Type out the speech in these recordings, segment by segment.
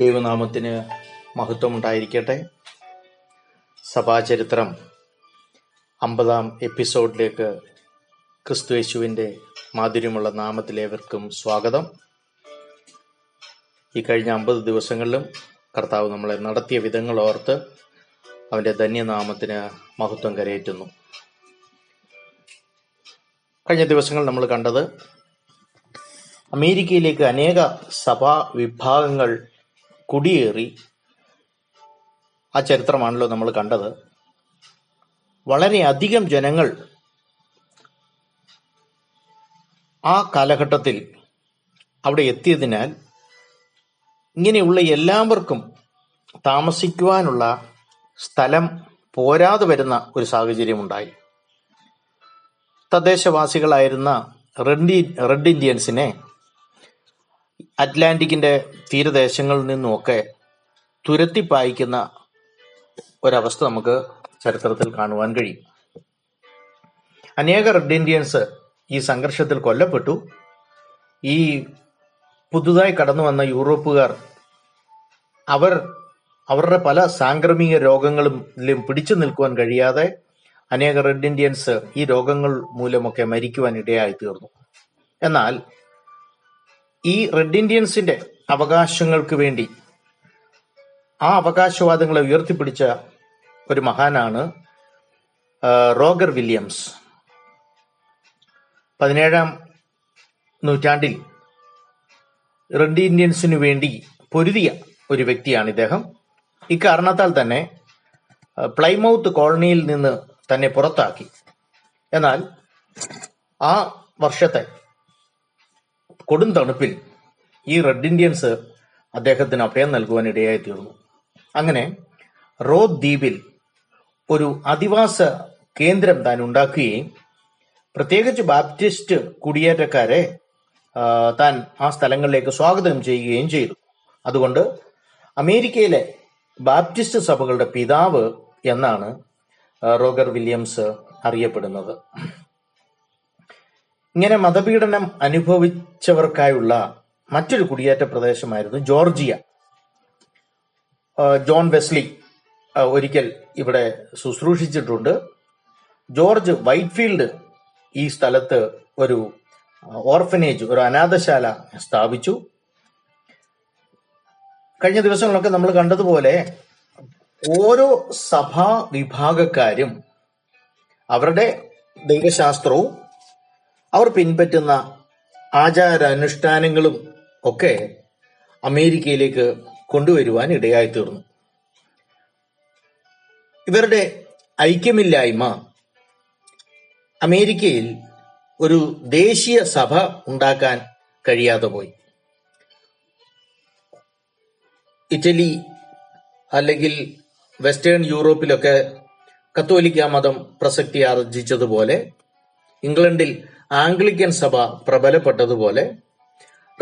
ദൈവനാമത്തിന് മഹത്വമുണ്ടായിരിക്കട്ടെ. സഭാചരിത്രം അമ്പതാം എപ്പിസോഡിലേക്ക് ക്രിസ്തു യേശുവിന്റെ മാധുര്യമുള്ള നാമത്തിലേവർക്കും സ്വാഗതം. ഈ കഴിഞ്ഞ അമ്പത് ദിവസങ്ങളിലും കർത്താവ് നമ്മളെ നടത്തിയ വിധങ്ങൾ ഓർത്ത് അവന്റെ ധന്യനാമത്തിന് മഹത്വം കരയേറ്റുന്നു. കഴിഞ്ഞ ദിവസങ്ങൾ നമ്മൾ കണ്ടത് അമേരിക്കയിലേക്ക് അനേക സഭാ വിഭാഗങ്ങൾ കുടിയേറി ആ ചരിത്രമാണല്ലോ നമ്മൾ കണ്ടത്. വളരെയധികം ജനങ്ങൾ ആ കാലഘട്ടത്തിൽ അവിടെ എത്തിയതിനാൽ ഇങ്ങനെയുള്ള എല്ലാവർക്കും താമസിക്കുവാനുള്ള സ്ഥലം പോരാതെ വരുന്ന ഒരു സാഹചര്യമുണ്ടായി. തദ്ദേശവാസികളായിരുന്ന റെഡ് റെഡ് ഇന്ത്യൻസിനെ അറ്റ്ലാന്റിക്കിന്റെ തീരദേശങ്ങളിൽ നിന്നുമൊക്കെ തുരത്തിപ്പായിക്കുന്ന ഒരവസ്ഥ നമുക്ക് ചരിത്രത്തിൽ കാണുവാൻ കഴിയും. അനേക റെഡ് ഇന്ത്യൻസ് ഈ സംഘർഷത്തിൽ കൊല്ലപ്പെട്ടു. ഈ പുതുതായി കടന്നു വന്ന യൂറോപ്പുകാർ അവർ അവരുടെ പല സാംക്രമിക രോഗങ്ങളിലും പിടിച്ചു നിൽക്കുവാൻ കഴിയാതെ അനേക റെഡ് ഇന്ത്യൻസ് ഈ രോഗങ്ങൾ മൂലമൊക്കെ മരിക്കുവാൻ ഇടയായി തീർന്നു എന്നാൽ ഈ റെഡ് ഇന്ത്യൻസിന്റെ അവകാശങ്ങൾക്ക് വേണ്ടി ആ അവകാശവാദങ്ങളെ ഉയർത്തിപ്പിടിച്ച ഒരു മഹാനാണ് റോഗർ വില്യംസ്. പതിനേഴാം നൂറ്റാണ്ടിൽ റെഡ് ഇന്ത്യൻസിനു വേണ്ടി പൊരുതിയ ഒരു വ്യക്തിയാണ് ഇദ്ദേഹം. ഇക്കാരണത്താൽ തന്നെ പ്ലൈമൌത്ത് കോളനിയിൽ നിന്ന് തന്നെ പുറത്താക്കി. എന്നാൽ ആ വർഷത്തെ കൊടും തണുപ്പിൽ ഈ റെഡ് ഇന്ത്യൻസ് അദ്ദേഹത്തിന് അഭയം നൽകുവാൻ ഇടയായി തീർന്നു. അങ്ങനെ റോ ദ്വീപിൽ ഒരു അധിവാസ കേന്ദ്രം താൻ ഉണ്ടാക്കുകയും പ്രത്യേകിച്ച് ബാപ്റ്റിസ്റ്റ് കുടിയേറ്റക്കാരെ താൻ ആ സ്ഥലങ്ങളിലേക്ക് സ്വാഗതം ചെയ്യുകയും ചെയ്തു. അതുകൊണ്ട് അമേരിക്കയിലെ ബാപ്റ്റിസ്റ്റ് സഭകളുടെ പിതാവ് എന്നാണ് റോഗർ വില്യംസ് അറിയപ്പെടുന്നത്. ഇങ്ങനെ മതപീഡനം അനുഭവിച്ചവർക്കായുള്ള മറ്റൊരു കുടിയേറ്റ പ്രദേശമായിരുന്നു ജോർജിയ. ജോൺ വെസ്ലി ഒരിക്കൽ ഇവിടെ ശുശ്രൂഷിച്ചിട്ടുണ്ട്. ജോർജ് വൈറ്റ്ഫീൽഡ് ഈ സ്ഥലത്ത് ഒരു ഓർഫനേജ് ഒരു അനാഥശാല സ്ഥാപിച്ചു. കഴിഞ്ഞ ദിവസങ്ങളൊക്കെ നമ്മൾ കണ്ടതുപോലെ ഓരോ സഭാ വിഭാഗക്കാരും അവരുടെ ദൈവശാസ്ത്രവും അവർ പിൻപറ്റുന്ന ആചാരാനുഷ്ഠാനങ്ങളും ഒക്കെ അമേരിക്കയിലേക്ക് കൊണ്ടുവരുവാൻ ഇടയായി തീർന്നു ഇവരുടെ ഐക്യമില്ലായ്മ അമേരിക്കയിൽ ഒരു ദേശീയ സഭ ഉണ്ടാക്കാൻ കഴിയാതെ പോയി. ഇറ്റലി അല്ലെങ്കിൽ വെസ്റ്റേൺ യൂറോപ്പിലൊക്കെ കത്തോലിക്ക മതം പ്രസക്തി ആർജിച്ചതുപോലെ ഇംഗ്ലണ്ടിൽ ആംഗ്ലിക്കൻ സഭ പ്രബലപ്പെട്ടതുപോലെ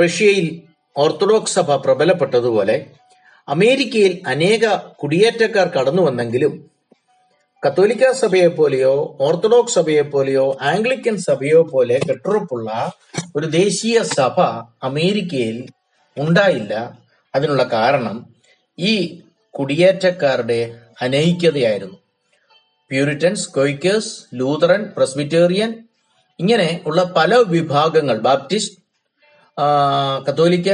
റഷ്യയിൽ ഓർത്തഡോക്സ് സഭ പ്രബലപ്പെട്ടതുപോലെ അമേരിക്കയിൽ അനേക കുടിയേറ്റക്കാർ കടന്നു വന്നെങ്കിലും കത്തോലിക്ക സഭയെ പോലെയോ ഓർത്തഡോക്സ് സഭയെ പോലെയോ ആംഗ്ലിക്കൻ സഭയോ പോലെ കെട്ടുറപ്പുള്ള ഒരു ദേശീയ സഭ അമേരിക്കയിൽ ഉണ്ടായില്ല. അതിനുള്ള കാരണം ഈ കുടിയേറ്റക്കാരുടെ അനൈക്യതയായിരുന്നു. പ്യൂരിറ്റൻസ് കൊയ്ക്കേഴ്സ് ലൂതറൻ പ്രസ്ബിറ്റേറിയൻ ഇങ്ങനെ ഉള്ള പല വിഭാഗങ്ങൾ ബാപ്റ്റിസ്റ്റ് കത്തോലിക്ക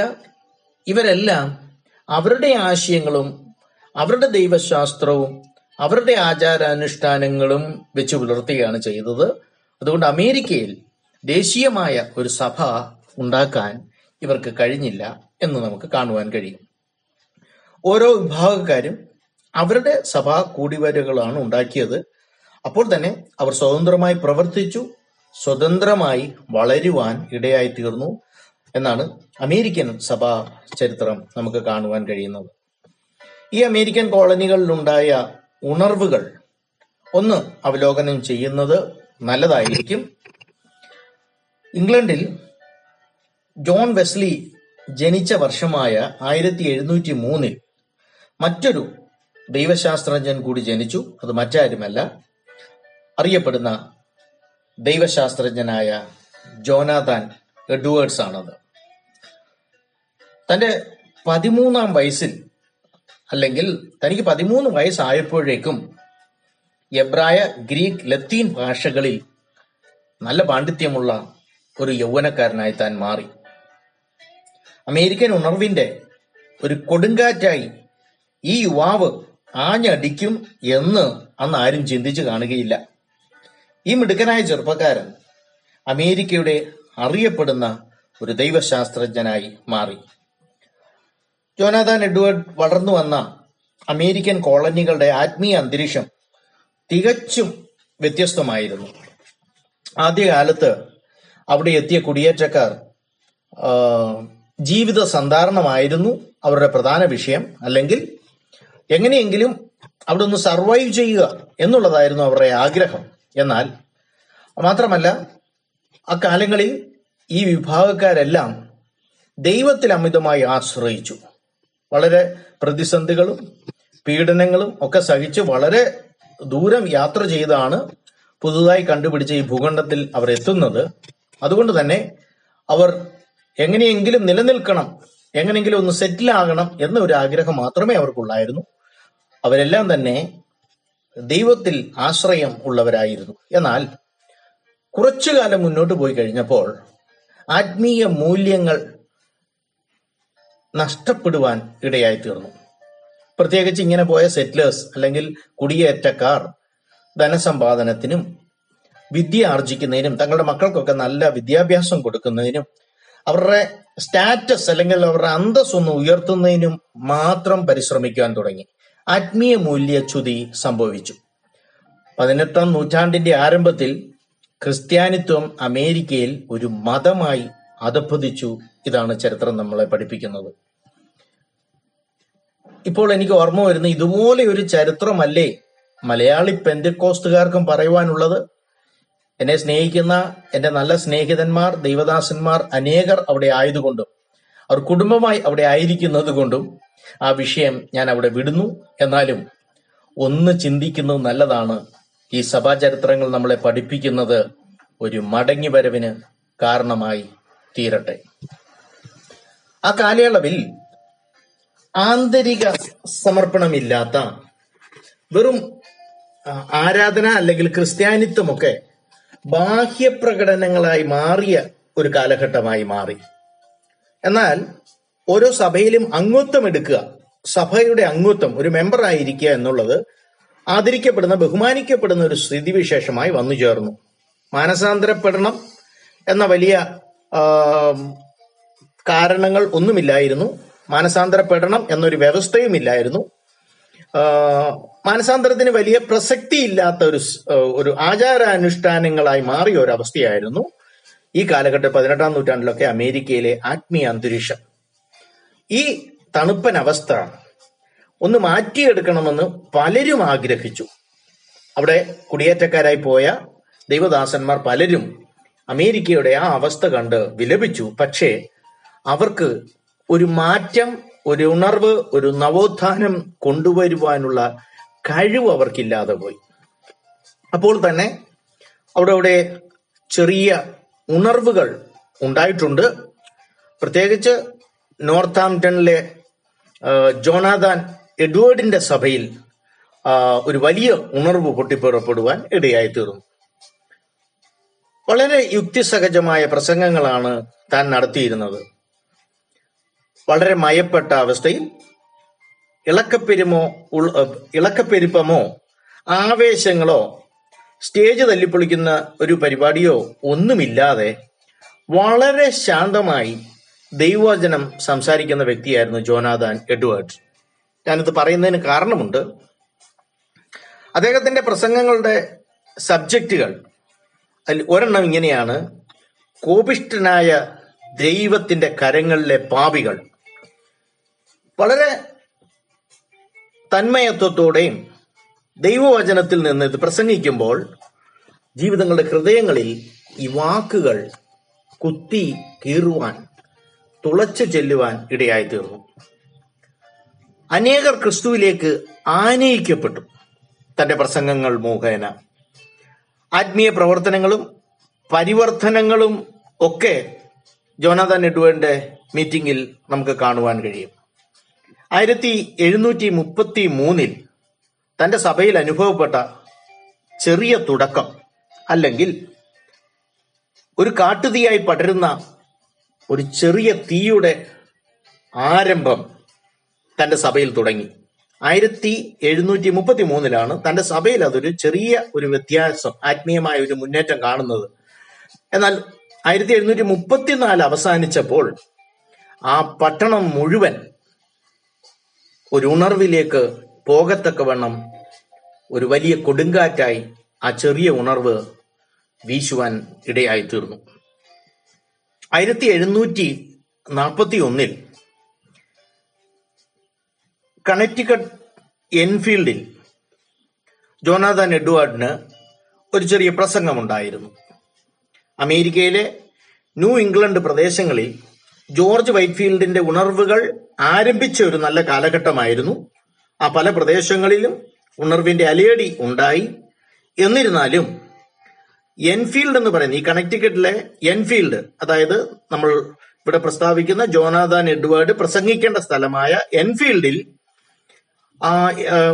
ഇവരെല്ലാം അവരുടെ ആശയങ്ങളും അവരുടെ ദൈവശാസ്ത്രവും അവരുടെ ആചാരാനുഷ്ഠാനങ്ങളും വെച്ച് പുലർത്തുകയാണ് ചെയ്തത്. അതുകൊണ്ട് അമേരിക്കയിൽ ദേശീയമായ ഒരു സഭ ഉണ്ടാക്കാൻ ഇവർക്ക് കഴിഞ്ഞില്ല എന്ന് നമുക്ക് കാണുവാൻ കഴിയും. ഓരോ വിഭാഗക്കാരും അവരുടെ സഭാ കൂടിവരകളാണ് ഉണ്ടാക്കിയത്. അപ്പോൾ തന്നെ അവർ സ്വതന്ത്രമായി പ്രവർത്തിച്ചു. സ്വതന്ത്രമായി വളരുവാൻ ഇടയായി തീർന്നു എന്നാണ് അമേരിക്കൻ സഭാ ചരിത്രം നമുക്ക് കാണുവാൻ കഴിയുന്നത്. ഈ അമേരിക്കൻ കോളനികളിലുണ്ടായ ഉണർവുകൾ ഒന്ന് അവലോകനം ചെയ്യുന്നത് നല്ലതായിരിക്കും. ഇംഗ്ലണ്ടിൽ ജോൺ വെസ്ലി ജനിച്ച വർഷമായ ആയിരത്തി എഴുന്നൂറ്റി മൂന്നിൽ മറ്റൊരു ദൈവശാസ്ത്രജ്ഞൻ കൂടി ജനിച്ചു. അത് മറ്റാരുമല്ല. അറിയപ്പെടുന്ന ദൈവശാസ്ത്രജ്ഞനായ ജോനാഥാൻ എഡ്വേർഡ്സ് ആണത് തന്റെ പതിമൂന്നാം വയസ്സിൽ അല്ലെങ്കിൽ തനിക്ക് പതിമൂന്ന് വയസ്സായപ്പോഴേക്കും എബ്രായ ഗ്രീക്ക് ലത്തീൻ ഭാഷകളിൽ നല്ല പാണ്ഡിത്യമുള്ള ഒരു യൗവനക്കാരനായി താൻ മാറി. അമേരിക്കൻ ഉണർവിന്റെ ഒരു കൊടുങ്കാറ്റായി ഈ യുവാവ് ആഞ്ഞടിക്കും എന്ന് അന്ന് ആരും ചിന്തിച്ചു കാണുകയില്ല. ഈ മിടുക്കനായ ചെറുപ്പക്കാരൻ അമേരിക്കയുടെ അറിയപ്പെടുന്ന ഒരു ദൈവശാസ്ത്രജ്ഞനായി മാറി. ജോനാഥാൻ എഡ്വേർഡ് വളർന്നു വന്ന അമേരിക്കൻ കോളനികളുടെ ആത്മീയ അന്തരീക്ഷം തികച്ചും വ്യത്യസ്തമായിരുന്നു. ആദ്യകാലത്ത് അവിടെ എത്തിയ കുടിയേറ്റക്കാർ ജീവിത സന്ധാരണമായിരുന്നു അവരുടെ പ്രധാന വിഷയം. അല്ലെങ്കിൽ എങ്ങനെയെങ്കിലും അവിടെ ഒന്ന് സർവൈവ് ചെയ്യുക എന്നുള്ളതായിരുന്നു അവരുടെ ആഗ്രഹം. എന്നാൽ മാത്രമല്ല അക്കാലങ്ങളിൽ ഈ വിഭാഗക്കാരെല്ലാം ദൈവത്തിൽ അമിതമായി ആശ്രയിച്ചു. വളരെ പ്രതിസന്ധികളും പീഡനങ്ങളും ഒക്കെ സഹിച്ച് വളരെ ദൂരം യാത്ര ചെയ്താണ് പുതുതായി കണ്ടുപിടിച്ച ഈ ഭൂഖണ്ഡത്തിൽ അവർ എത്തുന്നത്. അതുകൊണ്ട് തന്നെ അവർ എങ്ങനെയെങ്കിലും നിലനിൽക്കണം എങ്ങനെയെങ്കിലും ഒന്ന് സെറ്റിൽ ആകണം എന്ന ഒരു ആഗ്രഹം മാത്രമേ അവർക്കുള്ളായിരുന്നു. അവരെല്ലാം തന്നെ ദൈവത്തിൽ ആശ്രയം ഉള്ളവരായിരുന്നു. എന്നാൽ കുറച്ചു കാലം മുന്നോട്ട് പോയി കഴിഞ്ഞപ്പോൾ ആത്മീയ മൂല്യങ്ങൾ നഷ്ടപ്പെടുവാൻ ഇടയായി തീർന്നു പ്രത്യേകിച്ച് ഇങ്ങനെ പോയ സെറ്റിലേഴ്സ് അല്ലെങ്കിൽ കുടിയേറ്റക്കാർ ധനസമ്പാദനത്തിനും വിദ്യ ആർജിക്കുന്നതിനും തങ്ങളുടെ മക്കൾക്കൊക്കെ നല്ല വിദ്യാഭ്യാസം കൊടുക്കുന്നതിനും അവരുടെ സ്റ്റാറ്റസ് അല്ലെങ്കിൽ അവരുടെ അന്തസ് ഒന്ന് ഉയർത്തുന്നതിനും മാത്രം പരിശ്രമിക്കാൻ തുടങ്ങി. ആത്മീയ മൂല്യച്യുതി സംഭവിച്ചു. പതിനെട്ടാം നൂറ്റാണ്ടിന്റെ ആരംഭത്തിൽ ക്രിസ്ത്യാനിത്വം അമേരിക്കയിൽ ഒരു മതമായി അധപ്പതിച്ചു ഇതാണ് ചരിത്രം നമ്മളെ പഠിപ്പിക്കുന്നത്. ഇപ്പോൾ എനിക്ക് ഓർമ്മ വരുന്ന ഇതുപോലെ ഒരു ചരിത്രമല്ലേ മലയാളി പെന്തിക്കോസ്തുകാർക്കും പറയുവാനുള്ളത്? എന്നെ സ്നേഹിക്കുന്ന എന്റെ നല്ല സ്നേഹിതന്മാർ ദൈവദാസന്മാർ അനേകർ അവിടെ ആയതുകൊണ്ടും അവർ കുടുംബമായി അവിടെ ആയിരിക്കുന്നത് കൊണ്ടും ആ വിഷയം ഞാൻ അവിടെ വിടുന്നു. എന്നാലും ഒന്ന് ചിന്തിക്കുന്നത് നല്ലതാണ്. ഈ സഭാചരിത്രങ്ങൾ നമ്മളെ പഠിപ്പിക്കുന്നത് ഒരു മടങ്ങി വരവിന് കാരണമായി തീരട്ടെ. ആ കാലയളവിൽ ആന്തരിക സമർപ്പണമില്ലാത്ത വെറും ആരാധന അല്ലെങ്കിൽ ക്രിസ്ത്യാനിത്വമൊക്കെ ബാഹ്യപ്രകടനങ്ങളായി മാറിയ ഒരു കാലഘട്ടമായി മാറി. എന്നാൽ ഓരോ സഭയിലും അംഗത്വം എടുക്കുക. സഭയുടെ അംഗത്വം ഒരു മെമ്പർ ആയിരിക്കുക എന്നുള്ളത് ആദരിക്കപ്പെടുന്ന ബഹുമാനിക്കപ്പെടുന്ന ഒരു സ്ഥിതിവിശേഷമായി വന്നു ചേർന്നു. മാനസാന്തരപ്പെടണം എന്ന വലിയ കാരണങ്ങൾ ഒന്നുമില്ലായിരുന്നു. മാനസാന്തരപ്പെടണം എന്നൊരു വ്യവസ്ഥയും ഇല്ലായിരുന്നു മാനസാന്തരത്തിന് വലിയ പ്രസക്തി ഇല്ലാത്ത ഒരു ഒരു ആചാരാനുഷ്ഠാനങ്ങളായി മാറിയ ഒരു അവസ്ഥയായിരുന്നു ഈ കാലഘട്ടം പതിനെട്ടാം നൂറ്റാണ്ടിലൊക്കെ അമേരിക്കയിലെ ആത്മീയ അന്തരീക്ഷം. ഈ തണുപ്പൻ അവസ്ഥ ഒന്ന് മാറ്റിയെടുക്കണമെന്ന് പലരും ആഗ്രഹിച്ചു. അവിടെ കുടിയേറ്റക്കാരായി പോയ ദൈവദാസന്മാർ പലരും അമേരിക്കയുടെ ആ അവസ്ഥ കണ്ട് വിലപിച്ചു. പക്ഷേ അവർക്ക് ഒരു മാറ്റം ഒരു ഉണർവ് ഒരു നവോത്ഥാനം കൊണ്ടുവരുവാനുള്ള കഴിവ് അവർക്കില്ലാതെ പോയി. അപ്പോൾ തന്നെ അവിടെ അവിടെ ചെറിയ ഉണർവുകൾ ഉണ്ടായിട്ടുണ്ട്. പ്രത്യേകിച്ച് നോർത്താംപ്ടണിലെ ജോണാദാൻ എഡ്വേർഡിന്റെ സഭയിൽ ഒരു വലിയ ഉണർവ് പൊട്ടിപ്പുറപ്പെടുവാൻ ഇടയായി തീർന്നു വളരെ യുക്തിസഹജമായ പ്രസംഗങ്ങളാണ് താൻ നടത്തിയിരുന്നത്. വളരെ മയപ്പെട്ട അവസ്ഥയിൽ ഇളക്കപ്പെരുമോ ഇളക്കപ്പെരുപ്പമോ ആവേശങ്ങളോ സ്റ്റേജ് തല്ലിപ്പൊളിക്കുന്ന ഒരു പരിപാടിയോ ഒന്നുമില്ലാതെ വളരെ ശാന്തമായി ദൈവവചനം സംസാരിക്കുന്ന വ്യക്തിയായിരുന്നു ജോനാഥാൻ എഡ്വേർഡ് ഞാനിത് പറയുന്നതിന് കാരണമുണ്ട്. അദ്ദേഹത്തിന്റെ പ്രസംഗങ്ങളുടെ സബ്ജക്റ്റുകൾ അതിൽ ഒരെണ്ണം ഇങ്ങനെയാണ്. കോപിഷ്ഠനായ ദൈവത്തിന്റെ കരങ്ങളിലെ പാപികൾ. വളരെ തന്മയത്വത്തോടെയും ദൈവവചനത്തിൽ നിന്ന് ഇത് പ്രസംഗിക്കുമ്പോൾ ജീവിതങ്ങളുടെ ഹൃദയങ്ങളിൽ ഈ വാക്കുകൾ കുത്തി കീറുവാൻ തുളച്ചു ചെല്ലുവാൻ ഇടയായി തീർന്നു. അനേകർ ക്രിസ്തുവിലേക്ക് ആനയിക്കപ്പെട്ടു. തന്റെ പ്രസംഗങ്ങൾ മുഖേന ആത്മീയ പ്രവർത്തനങ്ങളും പരിവർത്തനങ്ങളും ഒക്കെ ജോനാഥൻ എഡ്വേർഡിന്റെ മീറ്റിംഗിൽ നമുക്ക് കാണുവാൻ കഴിയും. ആയിരത്തി എഴുന്നൂറ്റി മുപ്പത്തി മൂന്നിൽ തന്റെ സഭയിൽ അനുഭവപ്പെട്ട ചെറിയ തുടക്കം അല്ലെങ്കിൽ ഒരു കാട്ടുതീയായി പടരുന്ന ഒരു ചെറിയ തീയുടെ ആരംഭം തന്റെ സഭയിൽ തുടങ്ങി. ആയിരത്തി എഴുന്നൂറ്റി മുപ്പത്തി മൂന്നിലാണ് തന്റെ സഭയിൽ അതൊരു ചെറിയ ഒരു വ്യത്യാസം ആത്മീയമായ ഒരു മുന്നേറ്റം കാണുന്നത്. എന്നാൽ ആയിരത്തി എഴുന്നൂറ്റി മുപ്പത്തിനാല് അവസാനിച്ചപ്പോൾ ആ പട്ടണം മുഴുവൻ ഒരു ഉണർവിലേക്ക് പോകത്തക്കവണ്ണം ഒരു വലിയ കൊടുങ്കാറ്റായി ആ ചെറിയ ഉണർവ് വീശുവാൻ ഇടയായി തീർന്നു ആയിരത്തി എഴുന്നൂറ്റി നാൽപ്പത്തി ഒന്നിൽ കണക്റ്റിക്കട്ട് എൻഫീൽഡിൽ ജോനാഥൻ എഡ്വാർഡിന് ഒരു ചെറിയ പ്രസംഗമുണ്ടായിരുന്നു. അമേരിക്കയിലെ ന്യൂ ഇംഗ്ലണ്ട് പ്രദേശങ്ങളിൽ ജോർജ് വൈറ്റ്ഫീൽഡിന്റെ ഉണർവുകൾ ആരംഭിച്ച ഒരു നല്ല കാലഘട്ടമായിരുന്നു. ആ പല പ്രദേശങ്ങളിലും ഉണർവിന്റെ അലയടി ഉണ്ടായി. എന്നിരുന്നാലും എൻഫീൽഡ് എന്ന് പറയുന്നത് ഈ കണക്ടിക്കറ്റിലെ എൻഫീൽഡ് അതായത് നമ്മൾ ഇവിടെ പ്രസ്താവിക്കുന്ന ജോനാഥാൻ എഡ്വേർഡ് പ്രസംഗിക്കേണ്ട സ്ഥലമായ എൻഫീൽഡിൽ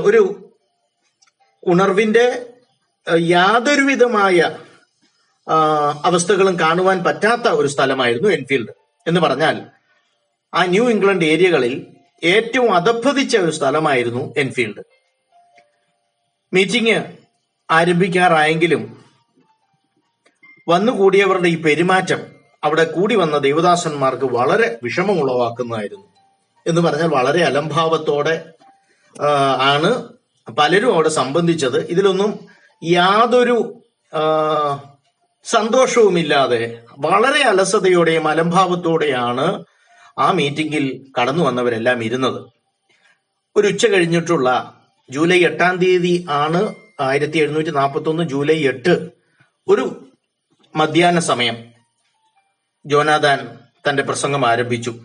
ഒരു ഉണർവിന്റെ യാതൊരുവിധമായ അവസ്ഥകളും കാണുവാൻ പറ്റാത്ത ഒരു സ്ഥലമായിരുന്നു എൻഫീൽഡ് എന്ന് പറഞ്ഞാൽ ആ ന്യൂ ഇംഗ്ലണ്ട് ഏരിയകളിൽ ഏറ്റവും അധപ്പതിച്ച ഒരു സ്ഥലമായിരുന്നു എൻഫീൽഡ് മീറ്റിംഗ് ആരംഭിക്കാറായെങ്കിലും വന്നുകൂടിയവരുടെ ഈ പെരുമാറ്റം അവിടെ കൂടി വന്ന ദേവദാസന്മാർക്ക് വളരെ വിഷമമുളവാക്കുന്നതായിരുന്നു. എന്ന് പറഞ്ഞാൽ വളരെ അലംഭാവത്തോടെ ആണ് പലരും അവിടെ സംബന്ധിച്ചത്. ഇതിലൊന്നും യാതൊരു സന്തോഷവുമില്ലാതെ വളരെ അലസതയോടെയും അലംഭാവത്തോടെയാണ് ആ മീറ്റിംഗിൽ കടന്നു വന്നവരെല്ലാം ഇരുന്നത്. ഒരു ഉച്ച കഴിഞ്ഞിട്ടുള്ള ജൂലൈ എട്ടാം തീയതി ആണ് ആയിരത്തി എഴുന്നൂറ്റി നാൽപ്പത്തി ഒന്ന് ജൂലൈ എട്ട് ഒരു മധ്യാഹ്ന സമയം. ജോനാദാൻ തന്റെ പ്രസംഗം ആരംഭിച്ചു.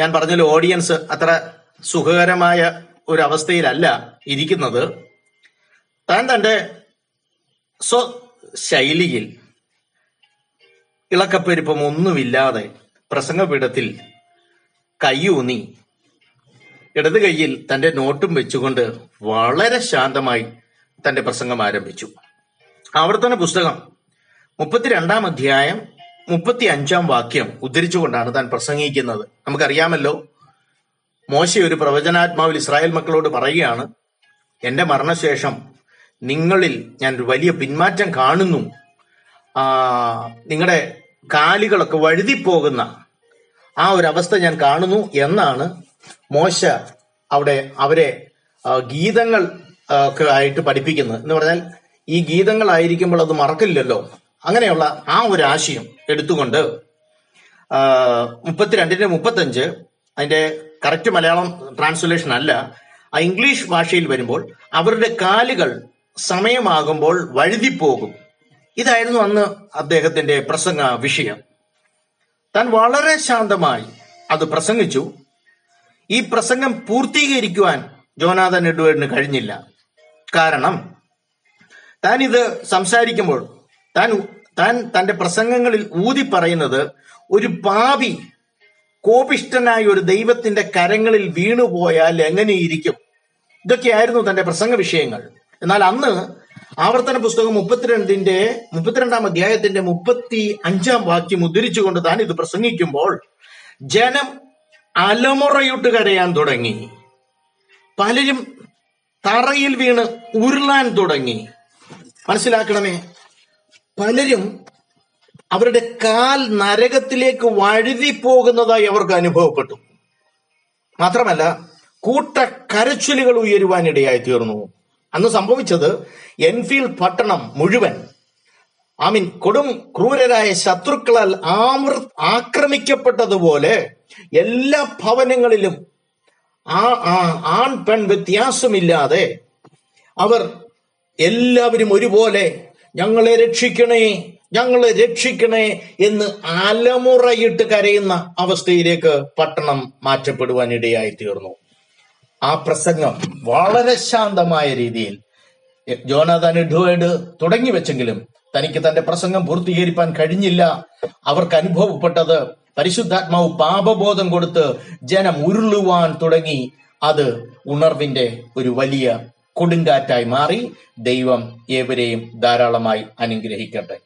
ഞാൻ പറഞ്ഞല്ലോ ഓഡിയൻസ് അത്ര സുഖകരമായ ഒരു അവസ്ഥയിലല്ല ഇരിക്കുന്നത്. താൻ തന്റെ സ്വ ശൈലിയിൽ ഇളക്കപ്പെരുപ്പം ഒന്നുമില്ലാതെ പ്രസംഗപീഠത്തിൽ കൈയൂന്നി ഇടത് കൈയിൽ തന്റെ നോട്ടും വെച്ചുകൊണ്ട് വളരെ ശാന്തമായി തന്റെ പ്രസംഗം ആരംഭിച്ചു. ആവർത്തന പുസ്തകം മുപ്പത്തിരണ്ടാം അധ്യായം മുപ്പത്തി അഞ്ചാം വാക്യം ഉദ്ധരിച്ചുകൊണ്ടാണ് താൻ പ്രസംഗിക്കുന്നത്. നമുക്കറിയാമല്ലോ മോശ ഒരു പ്രവചനാത്മാവിൽ ഇസ്രായേൽ മക്കളോട് പറയുകയാണ് എന്റെ മരണശേഷം നിങ്ങളിൽ ഞാൻ ഒരു വലിയ പിന്മാറ്റം കാണുന്നു. നിങ്ങളുടെ കാലുകളൊക്കെ വഴുതിപ്പോകുന്ന ആ ഒരു അവസ്ഥ ഞാൻ കാണുന്നു എന്നാണ് മോശ അവിടെ അവരെ ഗീതങ്ങൾ ഒക്കെ ആയിട്ട് പഠിപ്പിക്കുന്നത്. എന്ന് പറഞ്ഞാൽ ഈ ഗീതങ്ങളായിരിക്കുമ്പോൾ അത് മറക്കില്ലല്ലോ. അങ്ങനെയുള്ള ആ ഒരു ആശയം എടുത്തുകൊണ്ട് മുപ്പത്തിരണ്ടിന്റെ മുപ്പത്തഞ്ച് അതിന്റെ കറക്റ്റ് മലയാളം ട്രാൻസ്ലേഷൻ അല്ല ആ ഇംഗ്ലീഷ് ഭാഷയിൽ വരുമ്പോൾ അവരുടെ കാലുകൾ സമയമാകുമ്പോൾ വഴുതിപ്പോകും. ഇതായിരുന്നു അന്ന് അദ്ദേഹത്തിന്റെ പ്രസംഗ വിഷയം. താൻ വളരെ ശാന്തമായി അത് പ്രസംഗിച്ചു. ഈ പ്രസംഗം പൂർത്തീകരിക്കുവാൻ ജോനാഥൻ എഡ്വേർഡിന് കഴിഞ്ഞില്ല. കാരണം താൻ ഇത് സംസാരിക്കുമ്പോൾ താൻ താൻ തന്റെ പ്രസംഗങ്ങളിൽ ഊതി പറയുന്നത് ഒരു പാപി കോപിഷ്ടനായ ഒരു ദൈവത്തിന്റെ കരങ്ങളിൽ വീണുപോയാൽ എങ്ങനെയിരിക്കും? ഇതൊക്കെയായിരുന്നു തന്റെ പ്രസംഗ വിഷയങ്ങൾ. എന്നാൽ അന്ന് ആവർത്തന പുസ്തകം മുപ്പത്തിരണ്ടിന്റെ മുപ്പത്തിരണ്ടാം അധ്യായത്തിന്റെ മുപ്പത്തി അഞ്ചാം വാക്യം ഉദ്ധരിച്ചുകൊണ്ട് താൻ ഇത് പ്രസംഗിക്കുമ്പോൾ ജനം അലമുറയിട്ട് കരയാൻ തുടങ്ങി. പലരും തറയിൽ വീണ് ഉരുളാൻ തുടങ്ങി. മനസ്സിലാക്കണമേ? പലരും അവരുടെ കാൽ നരകത്തിലേക്ക് വഴുതി പോകുന്നതായി അവർക്ക് അനുഭവപ്പെട്ടു. മാത്രമല്ല കൂട്ട കരച്ചിലുകൾ ഉയരുവാനിടയായി തീർന്നു. അന്ന് സംഭവിച്ചത് എൻഫീൽഡ് പട്ടണം മുഴുവൻ ഐ മീൻ കൊടും ക്രൂരരായ ശത്രുക്കളാൽ ആമൃ ആക്രമിക്കപ്പെട്ടതുപോലെ എല്ലാ ഭവനങ്ങളിലും ആ ആൺ പെൺ വ്യത്യാസമില്ലാതെ അവർ എല്ലാവരും ഒരുപോലെ ഞങ്ങളെ രക്ഷിക്കണേ ഞങ്ങളെ രക്ഷിക്കണേ എന്ന് അലമുറയിട്ട് കരയുന്ന അവസ്ഥയിലേക്ക് പട്ടണം മാറ്റപ്പെടുവാൻ ഇടയായി തീർന്നു ആ പ്രസംഗം വളരെ ശാന്തമായ രീതിയിൽ ജോനാഥാൻ എഡ്വേർഡ് തുടങ്ങി വെച്ചെങ്കിലും തനിക്ക് തന്റെ പ്രസംഗം പൂർത്തീകരിക്കാൻ കഴിഞ്ഞില്ല. അവർക്ക് അനുഭവപ്പെട്ടത് പരിശുദ്ധാത്മാവ് പാപബോധം കൊടുത്ത് ജനം ഉരുളുവാൻ തുടങ്ങി. അത് ഉണർവിന്റെ ഒരു വലിയ കൊടുങ്കാറ്റായി മാറി ദൈവം ഏവരെയും ധാരാളമായി അനുഗ്രഹിക്കട്ടെ.